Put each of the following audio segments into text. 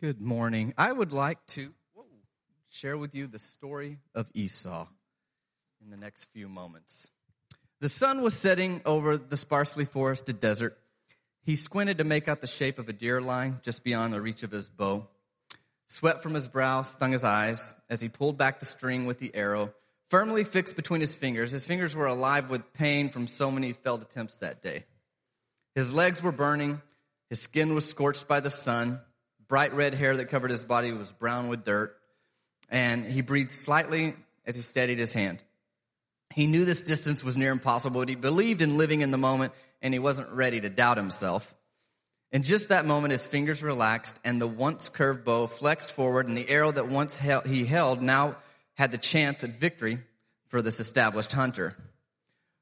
Good morning. I would like to share with you the story of Esau in the next few moments. The sun was setting over the sparsely forested desert. He squinted to make out the shape of a deer lying just beyond the reach of his bow. Sweat from his brow stung his eyes as he pulled back the string with the arrow, firmly fixed between his fingers. His fingers were alive with pain from so many failed attempts that day. His legs were burning, his skin was scorched by the sun bright red hair that covered his body was brown with dirt, and he breathed slightly as he steadied his hand. He knew this distance was near impossible, but he believed in living in the moment, and he wasn't ready to doubt himself. In just that moment, his fingers relaxed, and the once curved bow flexed forward, and the arrow that once he held now had the chance at victory for this established hunter.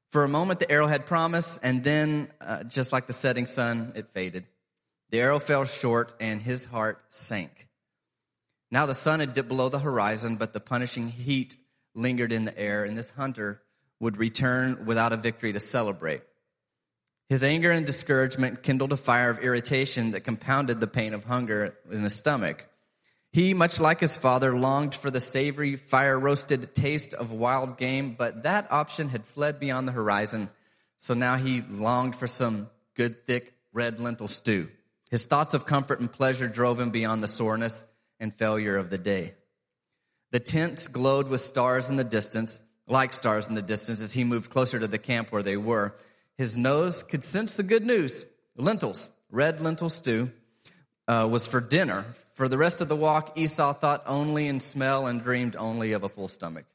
For a moment, the arrow had promise, and then, uh, just like the setting sun, it faded. The arrow fell short and his heart sank. Now the sun had dipped below the horizon, but the punishing heat lingered in the air, and this hunter would return without a victory to celebrate. His anger and discouragement kindled a fire of irritation that compounded the pain of hunger in his stomach. He, much like his father, longed for the savory, fire roasted taste of wild game, but that option had fled beyond the horizon, so now he longed for some good, thick red lentil stew. His thoughts of comfort and pleasure drove him beyond the soreness and failure of the day. The tents glowed with stars in the distance, like stars in the distance, as he moved closer to the camp where they were. His nose could sense the good news. Lentils, red lentil stew, uh, was for dinner. For the rest of the walk, Esau thought only in smell and dreamed only of a full stomach.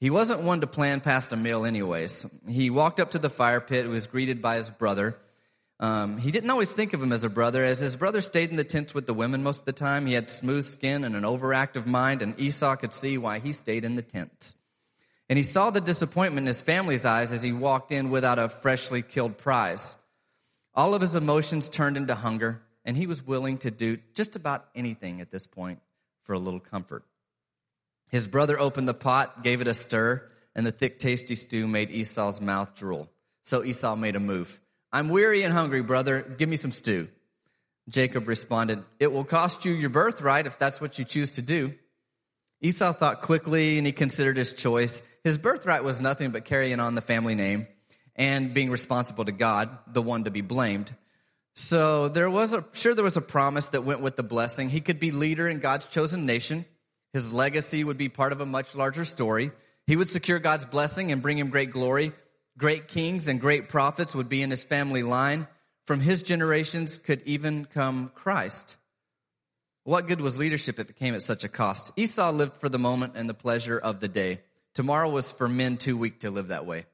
He wasn't one to plan past a meal, anyways. He walked up to the fire pit was greeted by his brother. Um, he didn't always think of him as a brother, as his brother stayed in the tents with the women most of the time. He had smooth skin and an overactive mind, and Esau could see why he stayed in the tents. And he saw the disappointment in his family's eyes as he walked in without a freshly killed prize. All of his emotions turned into hunger, and he was willing to do just about anything at this point for a little comfort. His brother opened the pot, gave it a stir, and the thick, tasty stew made Esau's mouth drool. So Esau made a move. I'm weary and hungry, brother. Give me some stew. Jacob responded, It will cost you your birthright if that's what you choose to do. Esau thought quickly and he considered his choice. His birthright was nothing but carrying on the family name and being responsible to God, the one to be blamed. So there was a, sure there was a promise that went with the blessing. He could be leader in God's chosen nation. His legacy would be part of a much larger story. He would secure God's blessing and bring him great glory. Great kings and great prophets would be in his family line. From his generations could even come Christ. What good was leadership if it came at such a cost? Esau lived for the moment and the pleasure of the day. Tomorrow was for men too weak to live that way.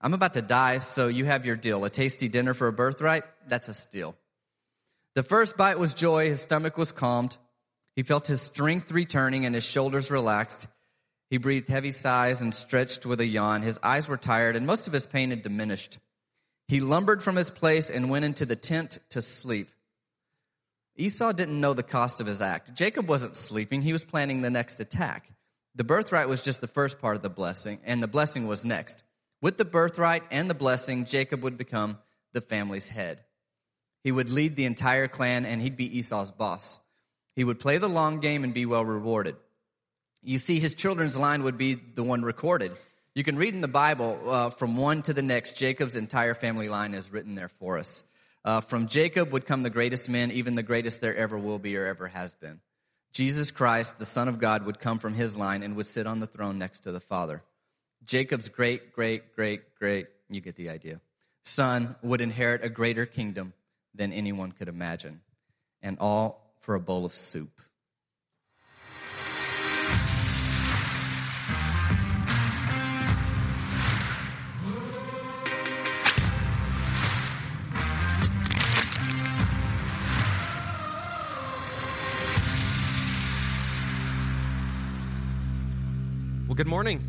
I'm about to die, so you have your deal. A tasty dinner for a birthright? That's a steal. The first bite was joy. His stomach was calmed. He felt his strength returning and his shoulders relaxed. He breathed heavy sighs and stretched with a yawn. His eyes were tired, and most of his pain had diminished. He lumbered from his place and went into the tent to sleep. Esau didn't know the cost of his act. Jacob wasn't sleeping, he was planning the next attack. The birthright was just the first part of the blessing, and the blessing was next. With the birthright and the blessing, Jacob would become the family's head. He would lead the entire clan, and he'd be Esau's boss. He would play the long game and be well rewarded. You see, his children's line would be the one recorded. You can read in the Bible uh, from one to the next, Jacob's entire family line is written there for us. Uh, from Jacob would come the greatest men, even the greatest there ever will be or ever has been. Jesus Christ, the Son of God, would come from his line and would sit on the throne next to the Father. Jacob's great, great, great, great, you get the idea, son would inherit a greater kingdom than anyone could imagine, and all for a bowl of soup. Good morning.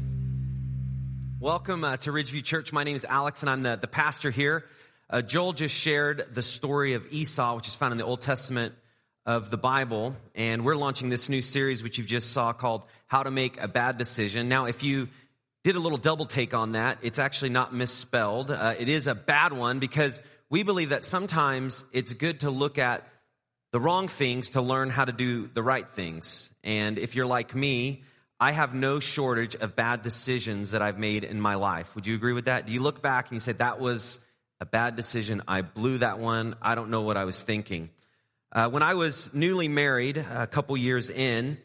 Welcome uh, to Ridgeview Church. My name is Alex, and I'm the, the pastor here. Uh, Joel just shared the story of Esau, which is found in the Old Testament of the Bible, and we're launching this new series, which you just saw, called How to Make a Bad Decision. Now, if you did a little double take on that, it's actually not misspelled. Uh, it is a bad one because we believe that sometimes it's good to look at the wrong things to learn how to do the right things. And if you're like me, I have no shortage of bad decisions that I've made in my life. Would you agree with that? Do you look back and you say, that was a bad decision? I blew that one. I don't know what I was thinking. Uh, when I was newly married, a couple years in,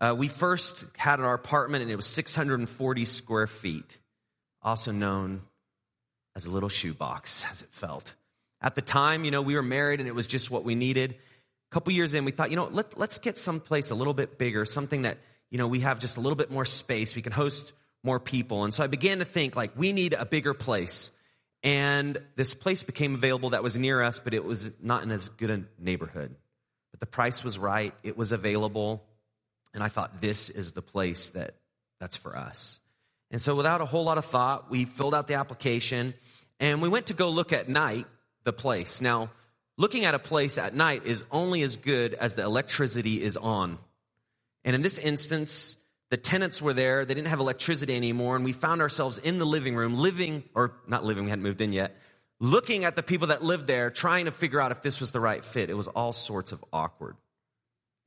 uh, we first had our apartment and it was 640 square feet, also known as a little shoebox, as it felt. At the time, you know, we were married and it was just what we needed. A couple years in, we thought, you know, let, let's get someplace a little bit bigger, something that, you know, we have just a little bit more space. We can host more people. And so I began to think, like, we need a bigger place. And this place became available that was near us, but it was not in as good a neighborhood. But the price was right, it was available. And I thought, this is the place that that's for us. And so, without a whole lot of thought, we filled out the application and we went to go look at night the place. Now, looking at a place at night is only as good as the electricity is on. And in this instance, the tenants were there. They didn't have electricity anymore. And we found ourselves in the living room, living, or not living, we hadn't moved in yet, looking at the people that lived there, trying to figure out if this was the right fit. It was all sorts of awkward.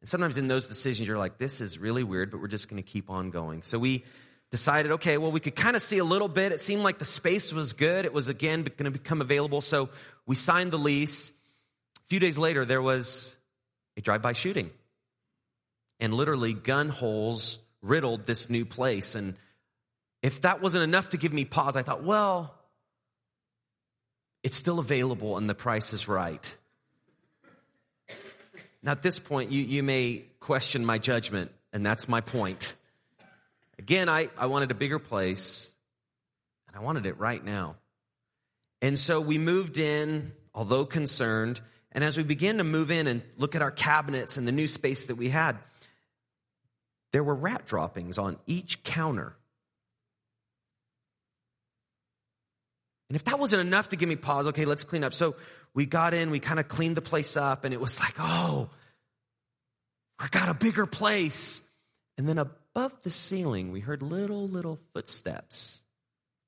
And sometimes in those decisions, you're like, this is really weird, but we're just going to keep on going. So we decided, okay, well, we could kind of see a little bit. It seemed like the space was good. It was again going to become available. So we signed the lease. A few days later, there was a drive by shooting. And literally, gun holes riddled this new place. And if that wasn't enough to give me pause, I thought, well, it's still available and the price is right. Now, at this point, you, you may question my judgment, and that's my point. Again, I, I wanted a bigger place, and I wanted it right now. And so we moved in, although concerned, and as we began to move in and look at our cabinets and the new space that we had, there were rat droppings on each counter. And if that wasn't enough to give me pause, okay, let's clean up. So we got in, we kind of cleaned the place up, and it was like, oh, we got a bigger place. And then above the ceiling, we heard little, little footsteps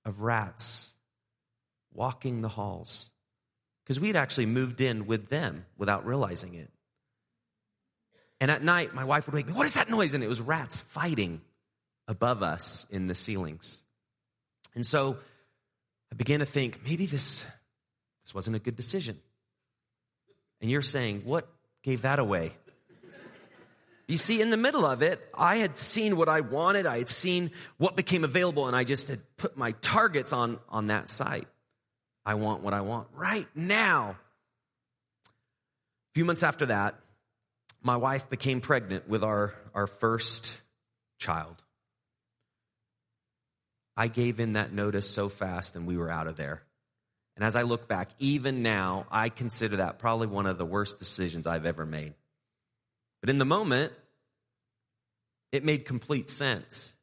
of rats walking the halls. Because we'd actually moved in with them without realizing it. And at night, my wife would wake me, What is that noise? And it was rats fighting above us in the ceilings. And so I began to think, maybe this this wasn't a good decision. And you're saying, what gave that away? You see, in the middle of it, I had seen what I wanted. I had seen what became available, and I just had put my targets on, on that site. I want what I want right now. A few months after that, my wife became pregnant with our, our first child. I gave in that notice so fast, and we were out of there. And as I look back, even now, I consider that probably one of the worst decisions I've ever made. But in the moment, it made complete sense.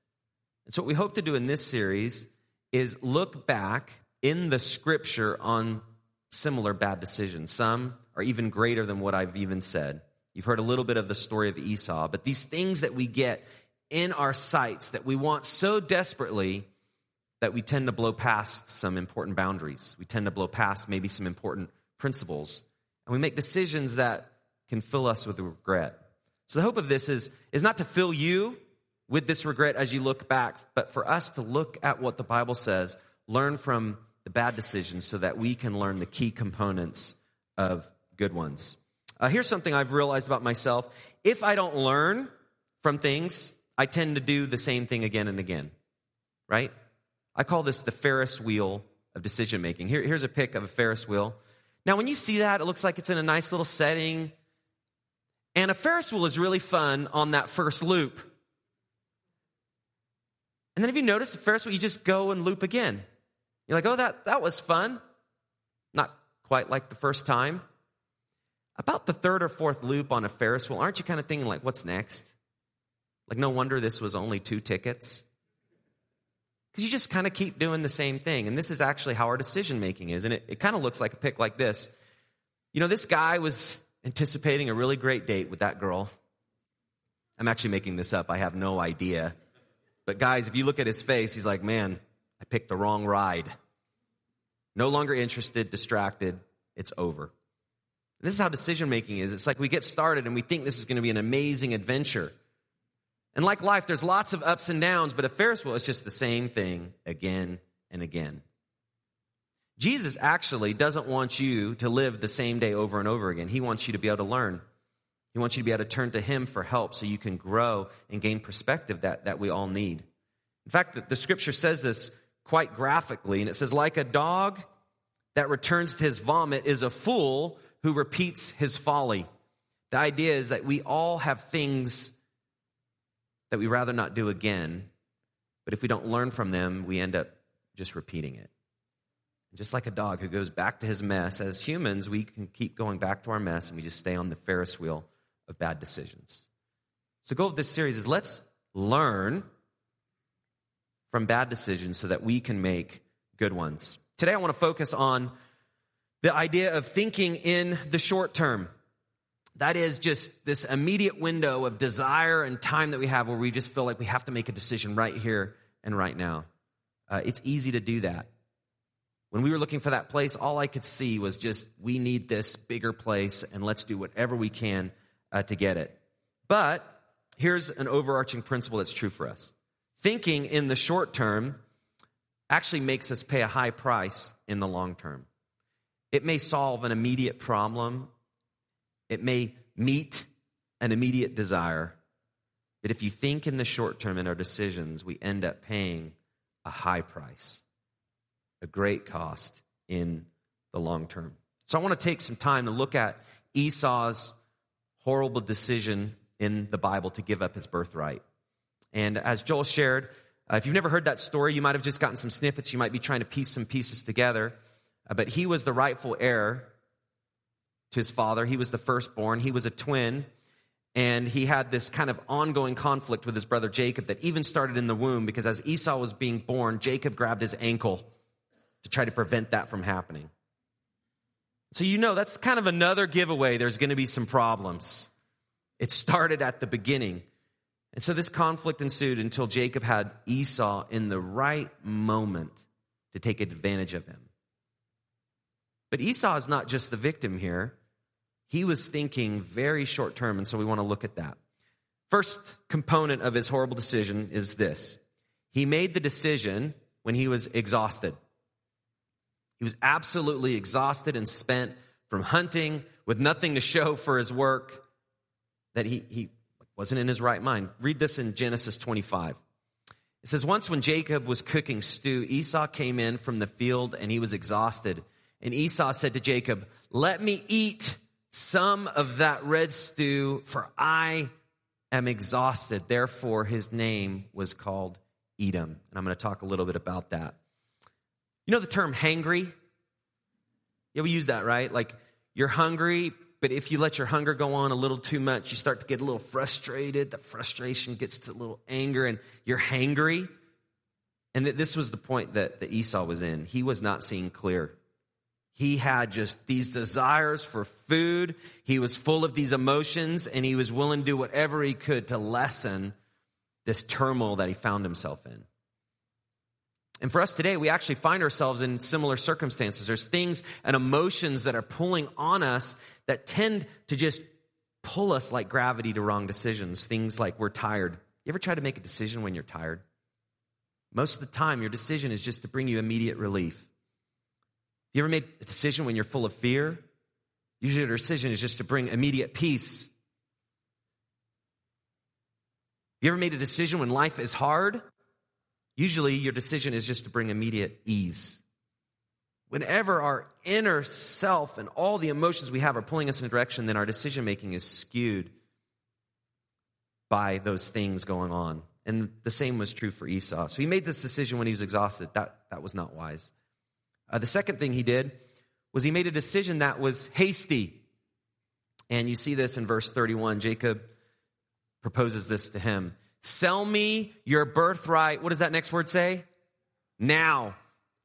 And so, what we hope to do in this series is look back in the scripture on similar bad decisions. Some are even greater than what I've even said. You've heard a little bit of the story of Esau, but these things that we get in our sights that we want so desperately that we tend to blow past some important boundaries. We tend to blow past maybe some important principles. And we make decisions that can fill us with regret. So the hope of this is, is not to fill you with this regret as you look back, but for us to look at what the Bible says, learn from the bad decisions so that we can learn the key components of good ones. Uh, here's something I've realized about myself. If I don't learn from things, I tend to do the same thing again and again, right? I call this the Ferris wheel of decision making. Here, here's a pic of a Ferris wheel. Now, when you see that, it looks like it's in a nice little setting. And a Ferris wheel is really fun on that first loop. And then if you notice the Ferris wheel, you just go and loop again. You're like, oh, that, that was fun. Not quite like the first time. About the third or fourth loop on a Ferris wheel, aren't you kind of thinking, like, what's next? Like, no wonder this was only two tickets. Because you just kind of keep doing the same thing. And this is actually how our decision making is. And it, it kind of looks like a pick like this. You know, this guy was anticipating a really great date with that girl. I'm actually making this up. I have no idea. But guys, if you look at his face, he's like, man, I picked the wrong ride. No longer interested, distracted. It's over. This is how decision making is. It's like we get started and we think this is going to be an amazing adventure. And like life, there's lots of ups and downs, but a Ferris wheel is just the same thing again and again. Jesus actually doesn't want you to live the same day over and over again. He wants you to be able to learn. He wants you to be able to turn to Him for help so you can grow and gain perspective that, that we all need. In fact, the, the scripture says this quite graphically, and it says, like a dog that returns to his vomit is a fool who repeats his folly. The idea is that we all have things that we rather not do again, but if we don't learn from them, we end up just repeating it. Just like a dog who goes back to his mess, as humans, we can keep going back to our mess and we just stay on the Ferris wheel of bad decisions. So, the goal of this series is let's learn from bad decisions so that we can make good ones. Today, I want to focus on the idea of thinking in the short term. That is just this immediate window of desire and time that we have where we just feel like we have to make a decision right here and right now. Uh, it's easy to do that. When we were looking for that place, all I could see was just, we need this bigger place and let's do whatever we can uh, to get it. But here's an overarching principle that's true for us thinking in the short term actually makes us pay a high price in the long term. It may solve an immediate problem, it may meet an immediate desire. But if you think in the short term in our decisions, we end up paying a high price, a great cost in the long term. So I want to take some time to look at Esau's horrible decision in the Bible to give up his birthright. And as Joel shared, uh, if you've never heard that story, you might have just gotten some snippets. You might be trying to piece some pieces together. But he was the rightful heir to his father. He was the firstborn. He was a twin. And he had this kind of ongoing conflict with his brother Jacob that even started in the womb because as Esau was being born, Jacob grabbed his ankle to try to prevent that from happening. So, you know, that's kind of another giveaway. There's going to be some problems. It started at the beginning. And so this conflict ensued until Jacob had Esau in the right moment to take advantage of him. But Esau is not just the victim here. He was thinking very short term, and so we want to look at that. First component of his horrible decision is this he made the decision when he was exhausted. He was absolutely exhausted and spent from hunting with nothing to show for his work that he, he wasn't in his right mind. Read this in Genesis 25. It says, Once when Jacob was cooking stew, Esau came in from the field and he was exhausted. And Esau said to Jacob, Let me eat some of that red stew, for I am exhausted. Therefore, his name was called Edom. And I'm going to talk a little bit about that. You know the term hangry? Yeah, we use that, right? Like you're hungry, but if you let your hunger go on a little too much, you start to get a little frustrated. The frustration gets to a little anger, and you're hangry. And this was the point that, that Esau was in. He was not seeing clear. He had just these desires for food. He was full of these emotions, and he was willing to do whatever he could to lessen this turmoil that he found himself in. And for us today, we actually find ourselves in similar circumstances. There's things and emotions that are pulling on us that tend to just pull us like gravity to wrong decisions. Things like we're tired. You ever try to make a decision when you're tired? Most of the time, your decision is just to bring you immediate relief. You ever made a decision when you're full of fear? Usually, your decision is just to bring immediate peace. You ever made a decision when life is hard? Usually, your decision is just to bring immediate ease. Whenever our inner self and all the emotions we have are pulling us in a direction, then our decision making is skewed by those things going on. And the same was true for Esau. So he made this decision when he was exhausted. That, that was not wise. Uh, the second thing he did was he made a decision that was hasty. And you see this in verse 31. Jacob proposes this to him. Sell me your birthright. What does that next word say? Now.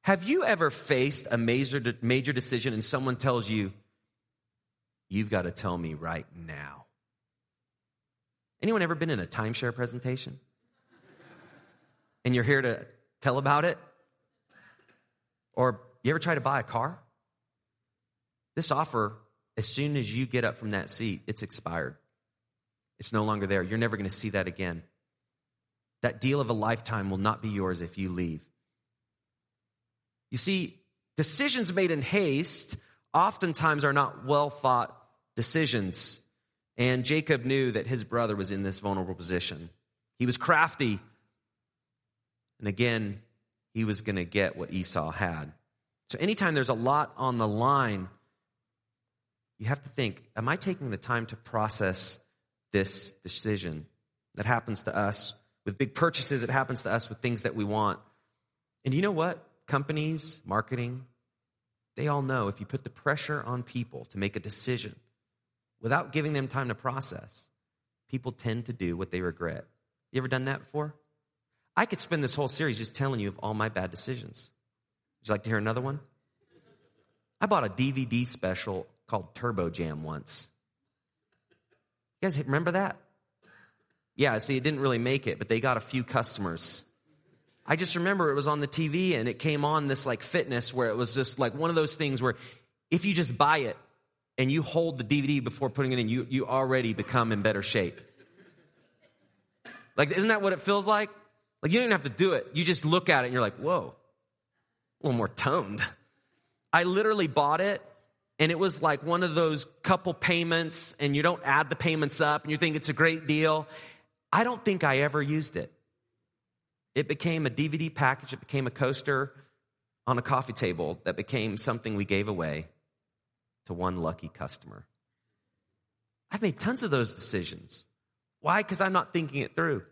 Have you ever faced a major, major decision and someone tells you, you've got to tell me right now? Anyone ever been in a timeshare presentation? And you're here to tell about it? Or you ever try to buy a car? This offer as soon as you get up from that seat, it's expired. It's no longer there. You're never going to see that again. That deal of a lifetime will not be yours if you leave. You see, decisions made in haste oftentimes are not well thought decisions. And Jacob knew that his brother was in this vulnerable position. He was crafty. And again, he was going to get what Esau had. So anytime there's a lot on the line, you have to think, am I taking the time to process this decision? That happens to us with big purchases, it happens to us with things that we want. And you know what? Companies, marketing, they all know if you put the pressure on people to make a decision without giving them time to process, people tend to do what they regret. You ever done that before? I could spend this whole series just telling you of all my bad decisions. Would you like to hear another one? I bought a DVD special called Turbo Jam once. You guys remember that? Yeah, see, it didn't really make it, but they got a few customers. I just remember it was on the TV and it came on this like fitness where it was just like one of those things where if you just buy it and you hold the DVD before putting it in, you, you already become in better shape. Like, isn't that what it feels like? Like, you don't even have to do it. You just look at it and you're like, whoa, little more toned. I literally bought it and it was like one of those couple payments and you don't add the payments up and you think it's a great deal. I don't think I ever used it. It became a DVD package, it became a coaster on a coffee table that became something we gave away to one lucky customer. I've made tons of those decisions. Why? Because I'm not thinking it through.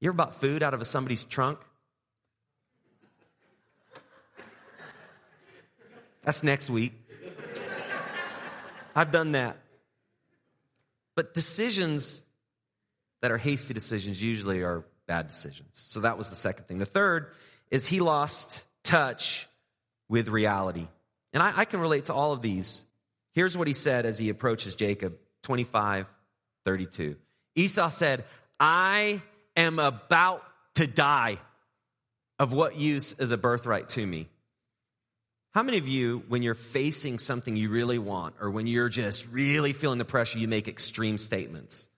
You ever bought food out of somebody's trunk? That's next week. I've done that. But decisions that are hasty decisions usually are bad decisions. So that was the second thing. The third is he lost touch with reality. And I, I can relate to all of these. Here's what he said as he approaches Jacob 25, 32. Esau said, I am about to die. Of what use is a birthright to me? How many of you, when you're facing something you really want, or when you're just really feeling the pressure, you make extreme statements?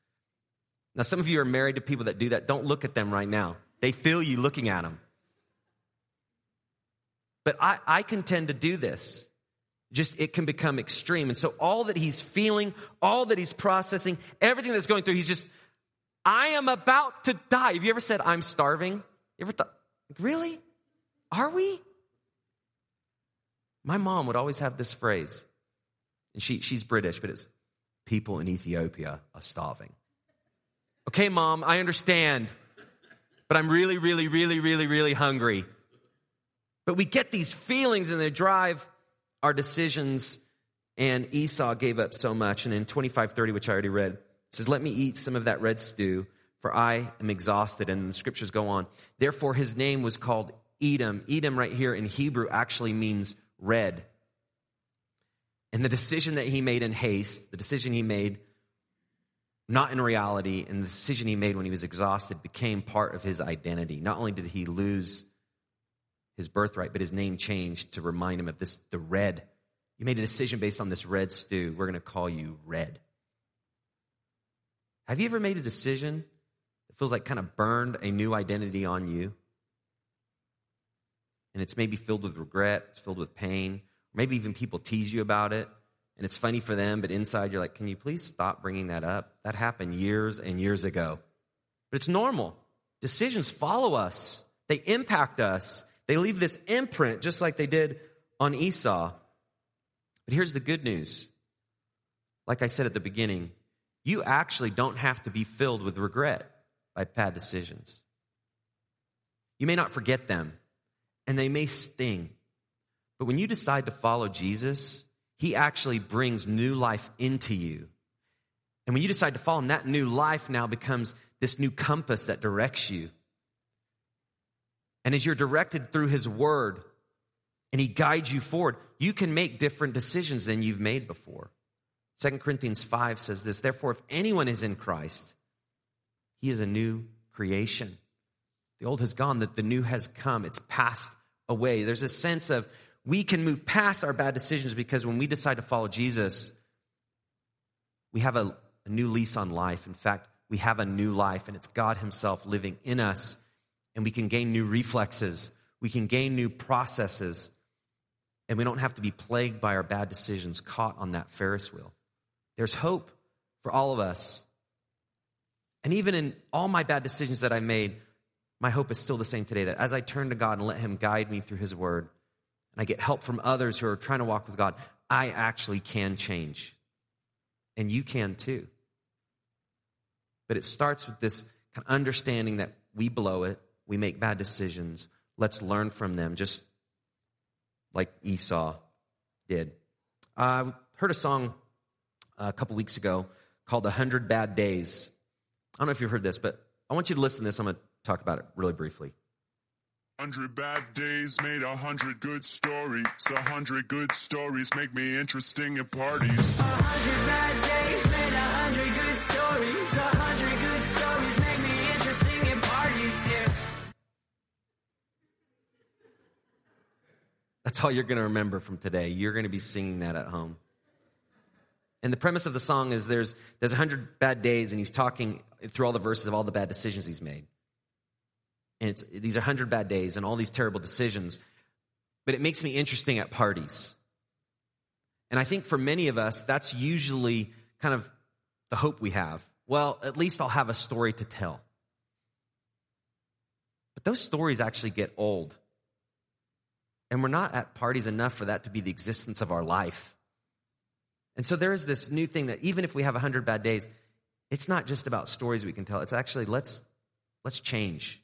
Now, some of you are married to people that do that. Don't look at them right now. They feel you looking at them. But I, I can tend to do this. Just it can become extreme. And so all that he's feeling, all that he's processing, everything that's going through, he's just, I am about to die. Have you ever said, I'm starving? You ever thought, really? Are we? My mom would always have this phrase, and she, she's British, but it's people in Ethiopia are starving. Okay, mom, I understand, but I'm really, really, really, really, really hungry. But we get these feelings and they drive our decisions. And Esau gave up so much. And in 2530, which I already read, says, Let me eat some of that red stew, for I am exhausted. And the scriptures go on. Therefore, his name was called Edom. Edom, right here in Hebrew, actually means red. And the decision that he made in haste, the decision he made not in reality, and the decision he made when he was exhausted became part of his identity. Not only did he lose his birthright, but his name changed to remind him of this the red. You made a decision based on this red stew. We're going to call you red. Have you ever made a decision that feels like kind of burned a new identity on you? And it's maybe filled with regret, it's filled with pain, maybe even people tease you about it and it's funny for them, but inside you're like, can you please stop bringing that up? That happened years and years ago. But it's normal. Decisions follow us, they impact us, they leave this imprint just like they did on Esau. But here's the good news. Like I said at the beginning, you actually don't have to be filled with regret by bad decisions. You may not forget them, and they may sting. But when you decide to follow Jesus, he actually brings new life into you. And when you decide to follow him, that new life now becomes this new compass that directs you. And as you're directed through his word and he guides you forward, you can make different decisions than you've made before. 2 Corinthians 5 says this Therefore, if anyone is in Christ, he is a new creation. The old has gone, that the new has come. It's passed away. There's a sense of we can move past our bad decisions because when we decide to follow Jesus, we have a, a new lease on life. In fact, we have a new life, and it's God Himself living in us, and we can gain new reflexes, we can gain new processes, and we don't have to be plagued by our bad decisions, caught on that Ferris wheel. There's hope for all of us. And even in all my bad decisions that I made, my hope is still the same today that as I turn to God and let Him guide me through His Word, and I get help from others who are trying to walk with God, I actually can change. And you can too. But it starts with this kind of understanding that we blow it, we make bad decisions. Let's learn from them, just like Esau did. I heard a song a couple weeks ago called A Hundred Bad Days. I don't know if you've heard this, but I want you to listen to this. I'm going to talk about it really briefly. Hundred bad days made a hundred good stories. A hundred good stories make me interesting at parties. A hundred bad days made a hundred good stories. A hundred good stories make me interesting at parties. Yeah. That's all you're going to remember from today. You're going to be singing that at home. And the premise of the song is there's there's a hundred bad days, and he's talking through all the verses of all the bad decisions he's made. And it's these are hundred bad days and all these terrible decisions. But it makes me interesting at parties. And I think for many of us, that's usually kind of the hope we have. Well, at least I'll have a story to tell. But those stories actually get old. And we're not at parties enough for that to be the existence of our life. And so there is this new thing that even if we have 100 bad days, it's not just about stories we can tell. It's actually let's let's change.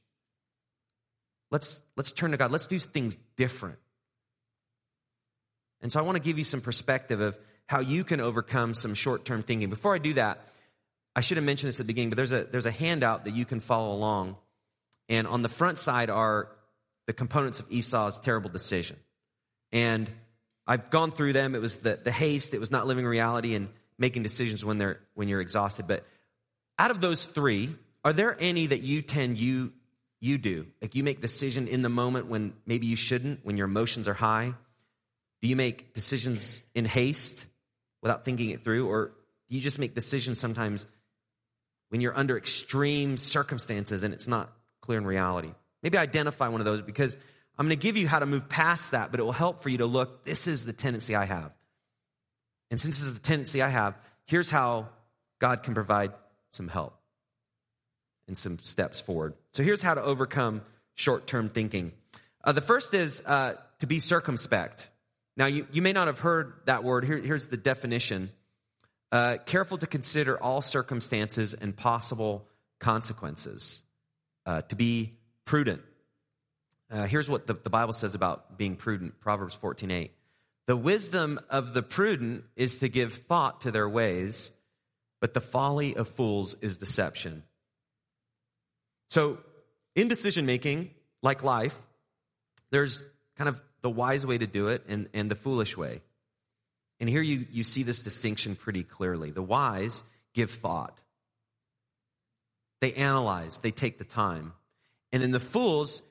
Let's let's turn to God. Let's do things different. And so I want to give you some perspective of how you can overcome some short-term thinking. Before I do that, I should have mentioned this at the beginning, but there's a there's a handout that you can follow along. And on the front side are the components of Esau's terrible decision. And I've gone through them. It was the, the haste, it was not living reality and making decisions when they're when you're exhausted. But out of those three, are there any that you tend you you do? Like you make decision in the moment when maybe you shouldn't, when your emotions are high? Do you make decisions in haste without thinking it through? Or do you just make decisions sometimes when you're under extreme circumstances and it's not clear in reality? Maybe identify one of those because I'm going to give you how to move past that, but it will help for you to look, this is the tendency I have. And since this is the tendency I have, here's how God can provide some help and some steps forward. So here's how to overcome short term thinking. Uh, the first is uh, to be circumspect. Now, you, you may not have heard that word. Here, here's the definition uh, careful to consider all circumstances and possible consequences, uh, to be prudent. Uh, here's what the, the Bible says about being prudent Proverbs 14 8. The wisdom of the prudent is to give thought to their ways, but the folly of fools is deception. So, in decision making, like life, there's kind of the wise way to do it and, and the foolish way. And here you, you see this distinction pretty clearly. The wise give thought, they analyze, they take the time. And then the fools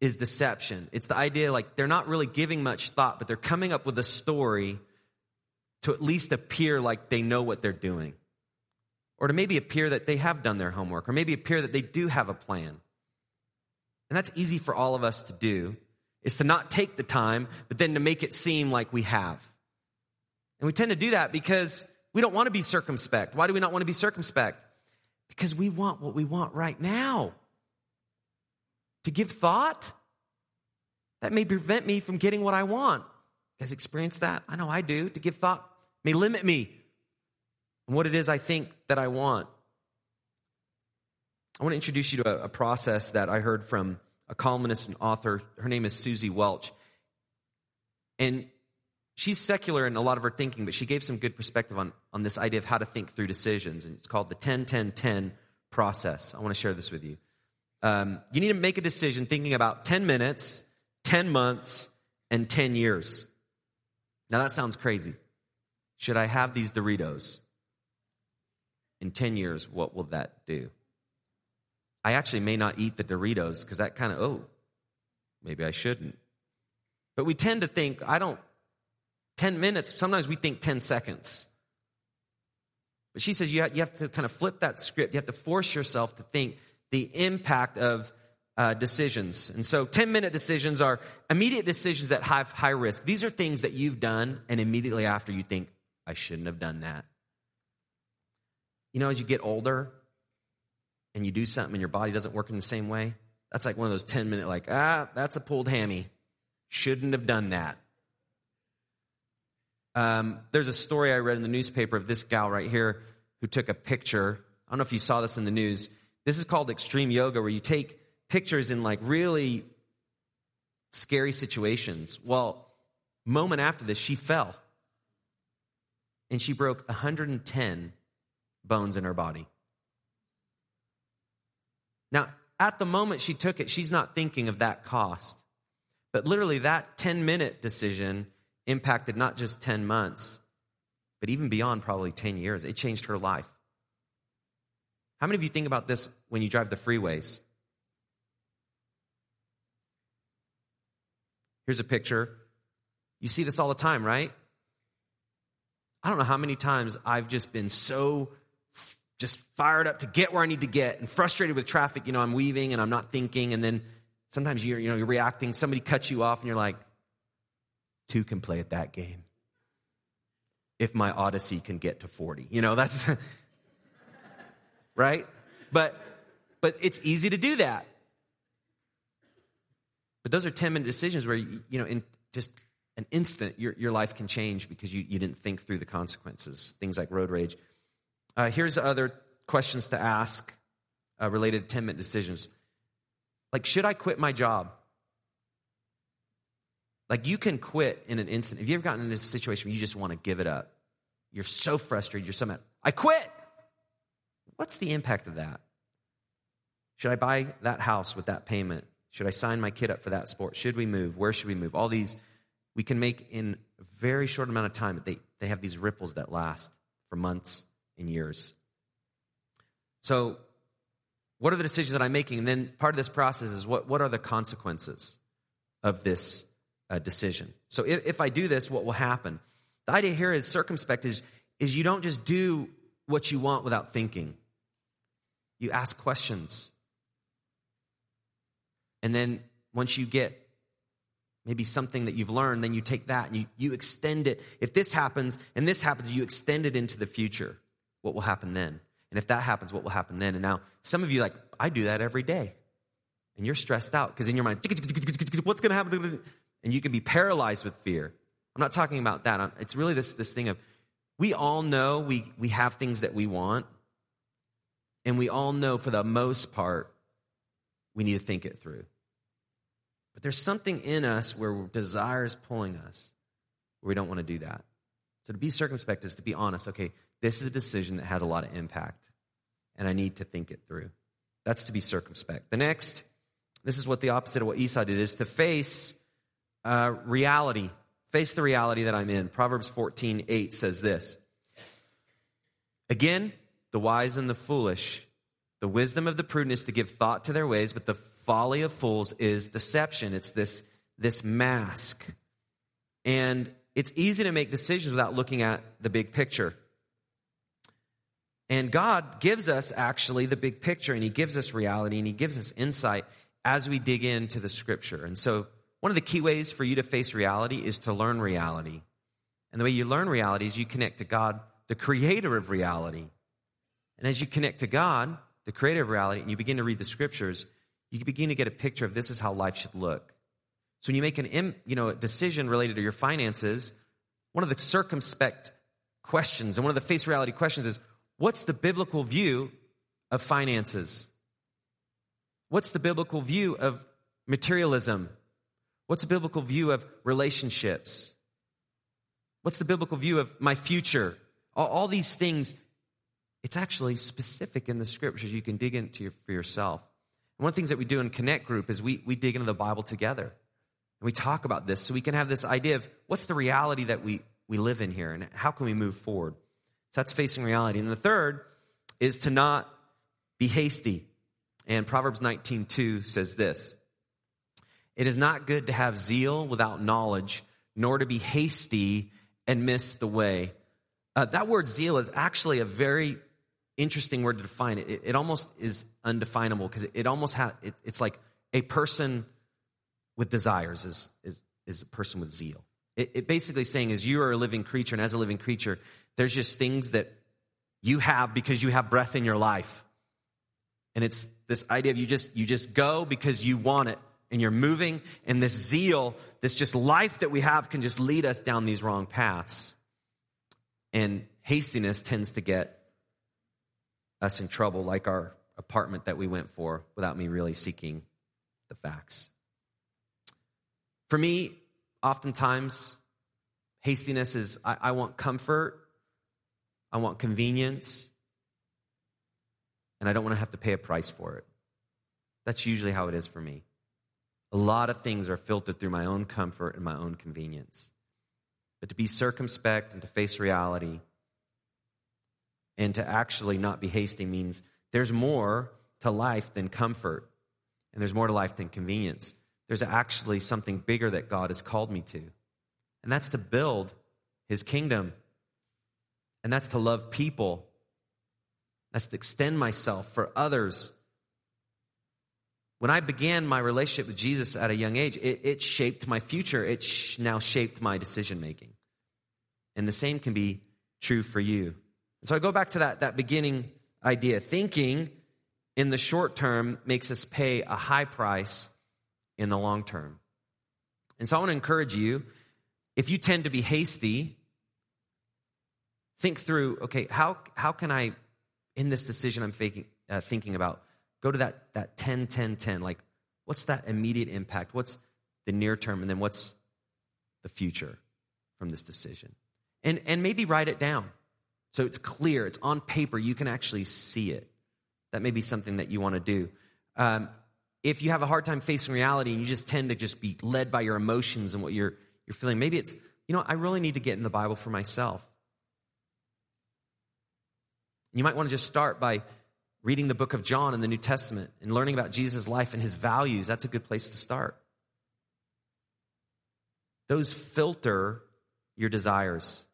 is deception. It's the idea like they're not really giving much thought, but they're coming up with a story to at least appear like they know what they're doing. Or to maybe appear that they have done their homework, or maybe appear that they do have a plan. And that's easy for all of us to do, is to not take the time, but then to make it seem like we have. And we tend to do that because we don't want to be circumspect. Why do we not want to be circumspect? Because we want what we want right now to give thought, that may prevent me from getting what I want. You guys experience that? I know I do. To give thought may limit me and what it is I think that I want. I want to introduce you to a, a process that I heard from a columnist and author. Her name is Suzy Welch. And she's secular in a lot of her thinking, but she gave some good perspective on, on this idea of how to think through decisions. And it's called the 10 10 10 process. I want to share this with you um, you need to make a decision thinking about 10 minutes, 10 months, and 10 years. Now that sounds crazy. Should I have these Doritos? In 10 years, what will that do? I actually may not eat the Doritos because that kind of, oh, maybe I shouldn't. But we tend to think, I don't, 10 minutes, sometimes we think 10 seconds. But she says you have, you have to kind of flip that script. You have to force yourself to think the impact of uh, decisions. And so 10 minute decisions are immediate decisions that have high risk. These are things that you've done, and immediately after you think, I shouldn't have done that. You know, as you get older and you do something and your body doesn't work in the same way, that's like one of those 10 minute, like, ah, that's a pulled hammy. Shouldn't have done that. Um, there's a story I read in the newspaper of this gal right here who took a picture. I don't know if you saw this in the news. This is called extreme yoga, where you take pictures in like really scary situations. Well, moment after this, she fell and she broke 110 bones in her body. Now, at the moment she took it, she's not thinking of that cost. But literally, that 10 minute decision impacted not just 10 months, but even beyond probably 10 years. It changed her life. How many of you think about this when you drive the freeways? Here's a picture. You see this all the time, right? I don't know how many times I've just been so just fired up to get where I need to get and frustrated with traffic. You know, I'm weaving and I'm not thinking, and then sometimes you're, you know, you're reacting. Somebody cuts you off, and you're like, two can play at that game. If my Odyssey can get to 40. You know, that's right? But but it's easy to do that. But those are 10 minute decisions where, you, you know, in just an instant, your, your life can change because you, you didn't think through the consequences. Things like road rage. Uh, here's other questions to ask uh, related to 10 minute decisions. Like, should I quit my job? Like, you can quit in an instant. Have you ever gotten in a situation where you just want to give it up? You're so frustrated, you're so mad. I quit! What's the impact of that? Should I buy that house with that payment? Should I sign my kid up for that sport? Should we move? Where should we move? All these we can make in a very short amount of time, they, they have these ripples that last for months and years. So, what are the decisions that I'm making? And then part of this process is what, what are the consequences of this uh, decision? So, if, if I do this, what will happen? The idea here is circumspect is, is you don't just do what you want without thinking. You ask questions. And then once you get maybe something that you've learned, then you take that and you, you extend it. If this happens and this happens, you extend it into the future. What will happen then? And if that happens, what will happen then? And now, some of you, like, I do that every day. And you're stressed out because in your mind, what's going to happen? And you can be paralyzed with fear. I'm not talking about that. It's really this, this thing of we all know we, we have things that we want. And we all know for the most part, we need to think it through. But there's something in us where desire is pulling us, where we don't want to do that. So to be circumspect is to be honest. Okay, this is a decision that has a lot of impact, and I need to think it through. That's to be circumspect. The next, this is what the opposite of what Esau did, is to face uh, reality. Face the reality that I'm in. Proverbs 14, 8 says this. Again, the wise and the foolish. The wisdom of the prudent is to give thought to their ways, but the folly of fools is deception. It's this, this mask. And it's easy to make decisions without looking at the big picture. And God gives us actually the big picture, and He gives us reality, and He gives us insight as we dig into the scripture. And so, one of the key ways for you to face reality is to learn reality. And the way you learn reality is you connect to God, the creator of reality. And as you connect to God, the creator of reality, and you begin to read the scriptures, you begin to get a picture of this is how life should look. So when you make an you know, decision related to your finances, one of the circumspect questions and one of the face reality questions is what's the biblical view of finances? What's the biblical view of materialism? What's the biblical view of relationships? What's the biblical view of my future? All, all these things, it's actually specific in the scriptures. You can dig into for yourself. And One of the things that we do in Connect Group is we, we dig into the Bible together. And we talk about this so we can have this idea of what's the reality that we, we live in here and how can we move forward. So that's facing reality. And the third is to not be hasty. And Proverbs 19.2 says this. It is not good to have zeal without knowledge, nor to be hasty and miss the way. Uh, that word zeal is actually a very interesting word to define. It, it almost is undefinable because it, it almost has, it, it's like a person with desires is, is, is a person with zeal. It, it basically saying is you are a living creature, and as a living creature, there's just things that you have because you have breath in your life. And it's this idea of you just you just go because you want it and you're moving and this zeal, this just life that we have can just lead us down these wrong paths. And hastiness tends to get us in trouble like our apartment that we went for without me really seeking the facts. For me, oftentimes hastiness is I, I want comfort, I want convenience, and I don't want to have to pay a price for it. That's usually how it is for me. A lot of things are filtered through my own comfort and my own convenience. But to be circumspect and to face reality and to actually not be hasty means there's more to life than comfort, and there's more to life than convenience. There's actually something bigger that God has called me to, and that's to build his kingdom, and that's to love people, that's to extend myself for others. When I began my relationship with Jesus at a young age, it, it shaped my future. It sh- now shaped my decision making. And the same can be true for you. And so I go back to that, that beginning idea. Thinking in the short term makes us pay a high price in the long term. And so I want to encourage you if you tend to be hasty, think through okay, how, how can I, in this decision I'm faking, uh, thinking about, go to that, that 10 10 10? Like, what's that immediate impact? What's the near term? And then what's the future from this decision? And, and maybe write it down. So it's clear, it's on paper, you can actually see it. That may be something that you want to do. Um, if you have a hard time facing reality and you just tend to just be led by your emotions and what you're, you're feeling, maybe it's, you know, I really need to get in the Bible for myself. You might want to just start by reading the book of John in the New Testament and learning about Jesus' life and his values. That's a good place to start. Those filter your desires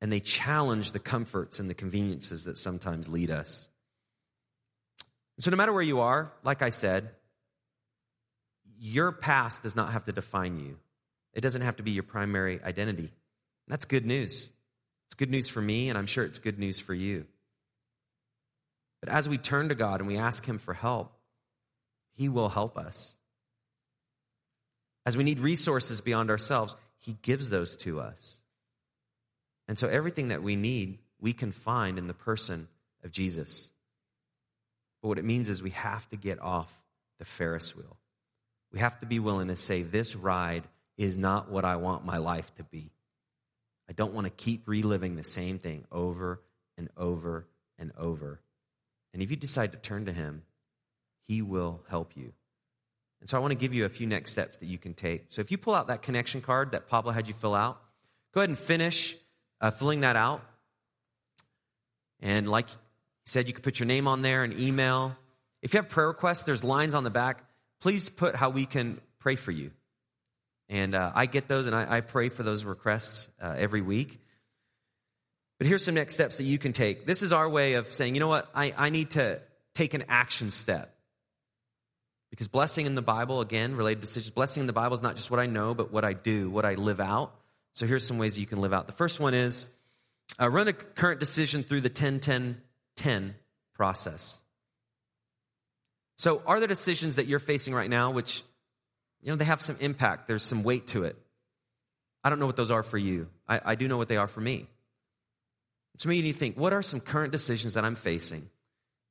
and they challenge the comforts and the conveniences that sometimes lead us. So, no matter where you are, like I said, your past does not have to define you. It doesn't have to be your primary identity. That's good news. It's good news for me, and I'm sure it's good news for you. But as we turn to God and we ask Him for help, He will help us. As we need resources beyond ourselves, He gives those to us. And so everything that we need, we can find in the person of Jesus. But what it means is we have to get off the Ferris wheel. We have to be willing to say, This ride is not what I want my life to be. I don't want to keep reliving the same thing over and over and over. And if you decide to turn to Him, He will help you. And so I want to give you a few next steps that you can take. So if you pull out that connection card that Pablo had you fill out, go ahead and finish uh, filling that out. And like he said, you could put your name on there and email. If you have prayer requests, there's lines on the back. Please put how we can pray for you. And uh, I get those and I, I, pray for those requests uh, every week. But here's some next steps that you can take. This is our way of saying, you know what, I, I need to take an action step. Because blessing in the Bible, again, related decisions, blessing in the Bible is not just what I know, but what I do, what I live out. So here's some ways you can live out. The first one is uh, run a current decision through the 10 10 10 process. So are there decisions that you're facing right now which, you know, they have some impact, there's some weight to it? I don't know what those are for you. I, I do know what they are for me. To me, you need to think what are some current decisions that I'm facing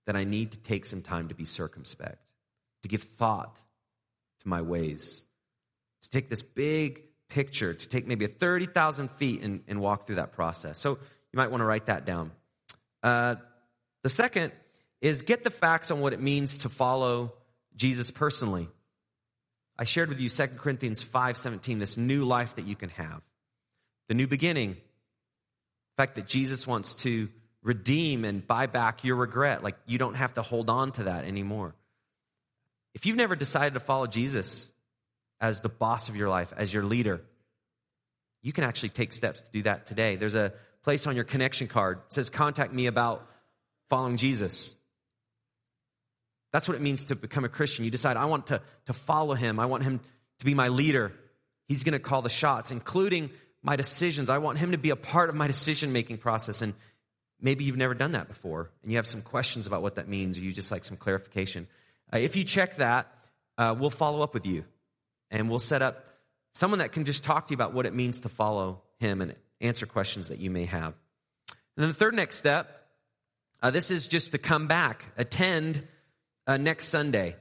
that I need to take some time to be circumspect, to give thought to my ways, to take this big picture, to take maybe a 30,000 feet and, and, walk through that process. So you might want to write that down. Uh, the second is get the facts on what it means to follow Jesus personally. I shared with you 2 Corinthians 5:17 this new life that you can have. The new beginning. The fact that Jesus wants to redeem and buy back your regret like you don't have to hold on to that anymore. If you've never decided to follow Jesus, as the boss of your life, as your leader, you can actually take steps to do that today. There's a place on your connection card that says, Contact me about following Jesus. That's what it means to become a Christian. You decide, I want to, to follow him, I want him to be my leader. He's going to call the shots, including my decisions. I want him to be a part of my decision making process. And maybe you've never done that before and you have some questions about what that means or you just like some clarification. Uh, if you check that, uh, we'll follow up with you and we'll set up someone that can just talk to you about what it means to follow him and answer questions that you may have. And then the third next step, uh, this is just to come back, attend uh, next Sunday.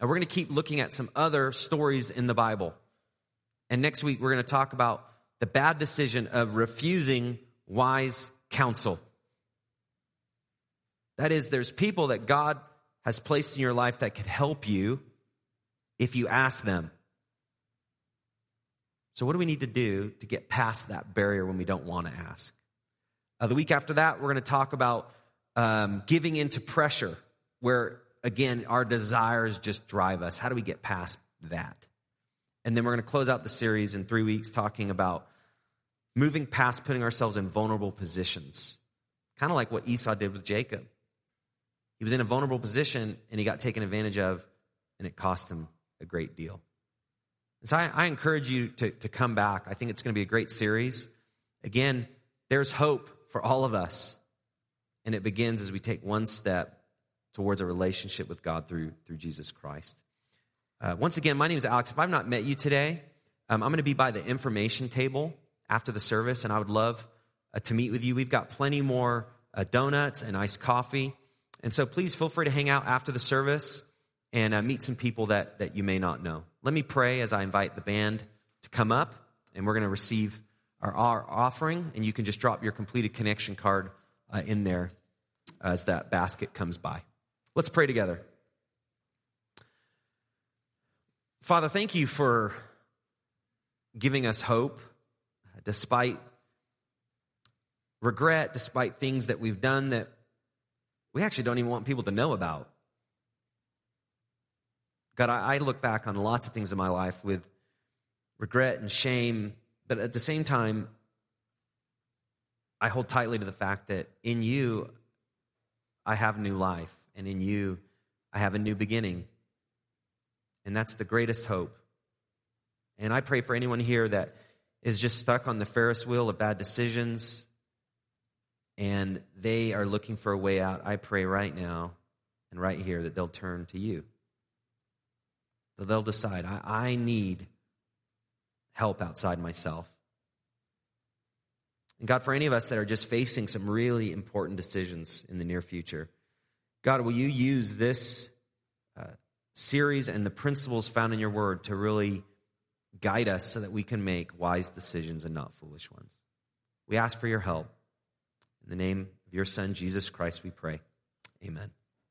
Uh, we're going to keep looking at some other stories in the Bible. And next week, we're going to talk about the bad decision of refusing wise counsel. That is, there's people that God has placed in your life that could help you if you ask them. So, what do we need to do to get past that barrier when we don't want to ask? Uh, the week after that, we're going to talk about um, giving into pressure, where again, our desires just drive us. How do we get past that? And then we're going to close out the series in three weeks talking about moving past putting ourselves in vulnerable positions, kind of like what Esau did with Jacob. He was in a vulnerable position and he got taken advantage of, and it cost him a great deal. And so I, I encourage you to, to come back. I think it's going to be a great series. Again, there's hope for all of us, and it begins as we take one step towards a relationship with God through, through Jesus Christ. Uh, once again, my name is Alex. If I've not met you today, um, I'm going to be by the information table after the service, and I would love uh, to meet with you. We've got plenty more uh, donuts and iced coffee. And so please feel free to hang out after the service and uh, meet some people that, that you may not know. Let me pray as I invite the band to come up, and we're going to receive our, our offering, and you can just drop your completed connection card uh, in there as that basket comes by. Let's pray together. Father, thank you for giving us hope despite regret, despite things that we've done that we actually don't even want people to know about. God, I look back on lots of things in my life with regret and shame, but at the same time, I hold tightly to the fact that in you, I have new life, and in you, I have a new beginning. And that's the greatest hope. And I pray for anyone here that is just stuck on the Ferris wheel of bad decisions and they are looking for a way out. I pray right now and right here that they'll turn to you. That they'll decide, I, I need help outside myself. And God, for any of us that are just facing some really important decisions in the near future, God, will you use this uh, series and the principles found in your word to really guide us so that we can make wise decisions and not foolish ones? We ask for your help. In the name of your Son, Jesus Christ, we pray. Amen.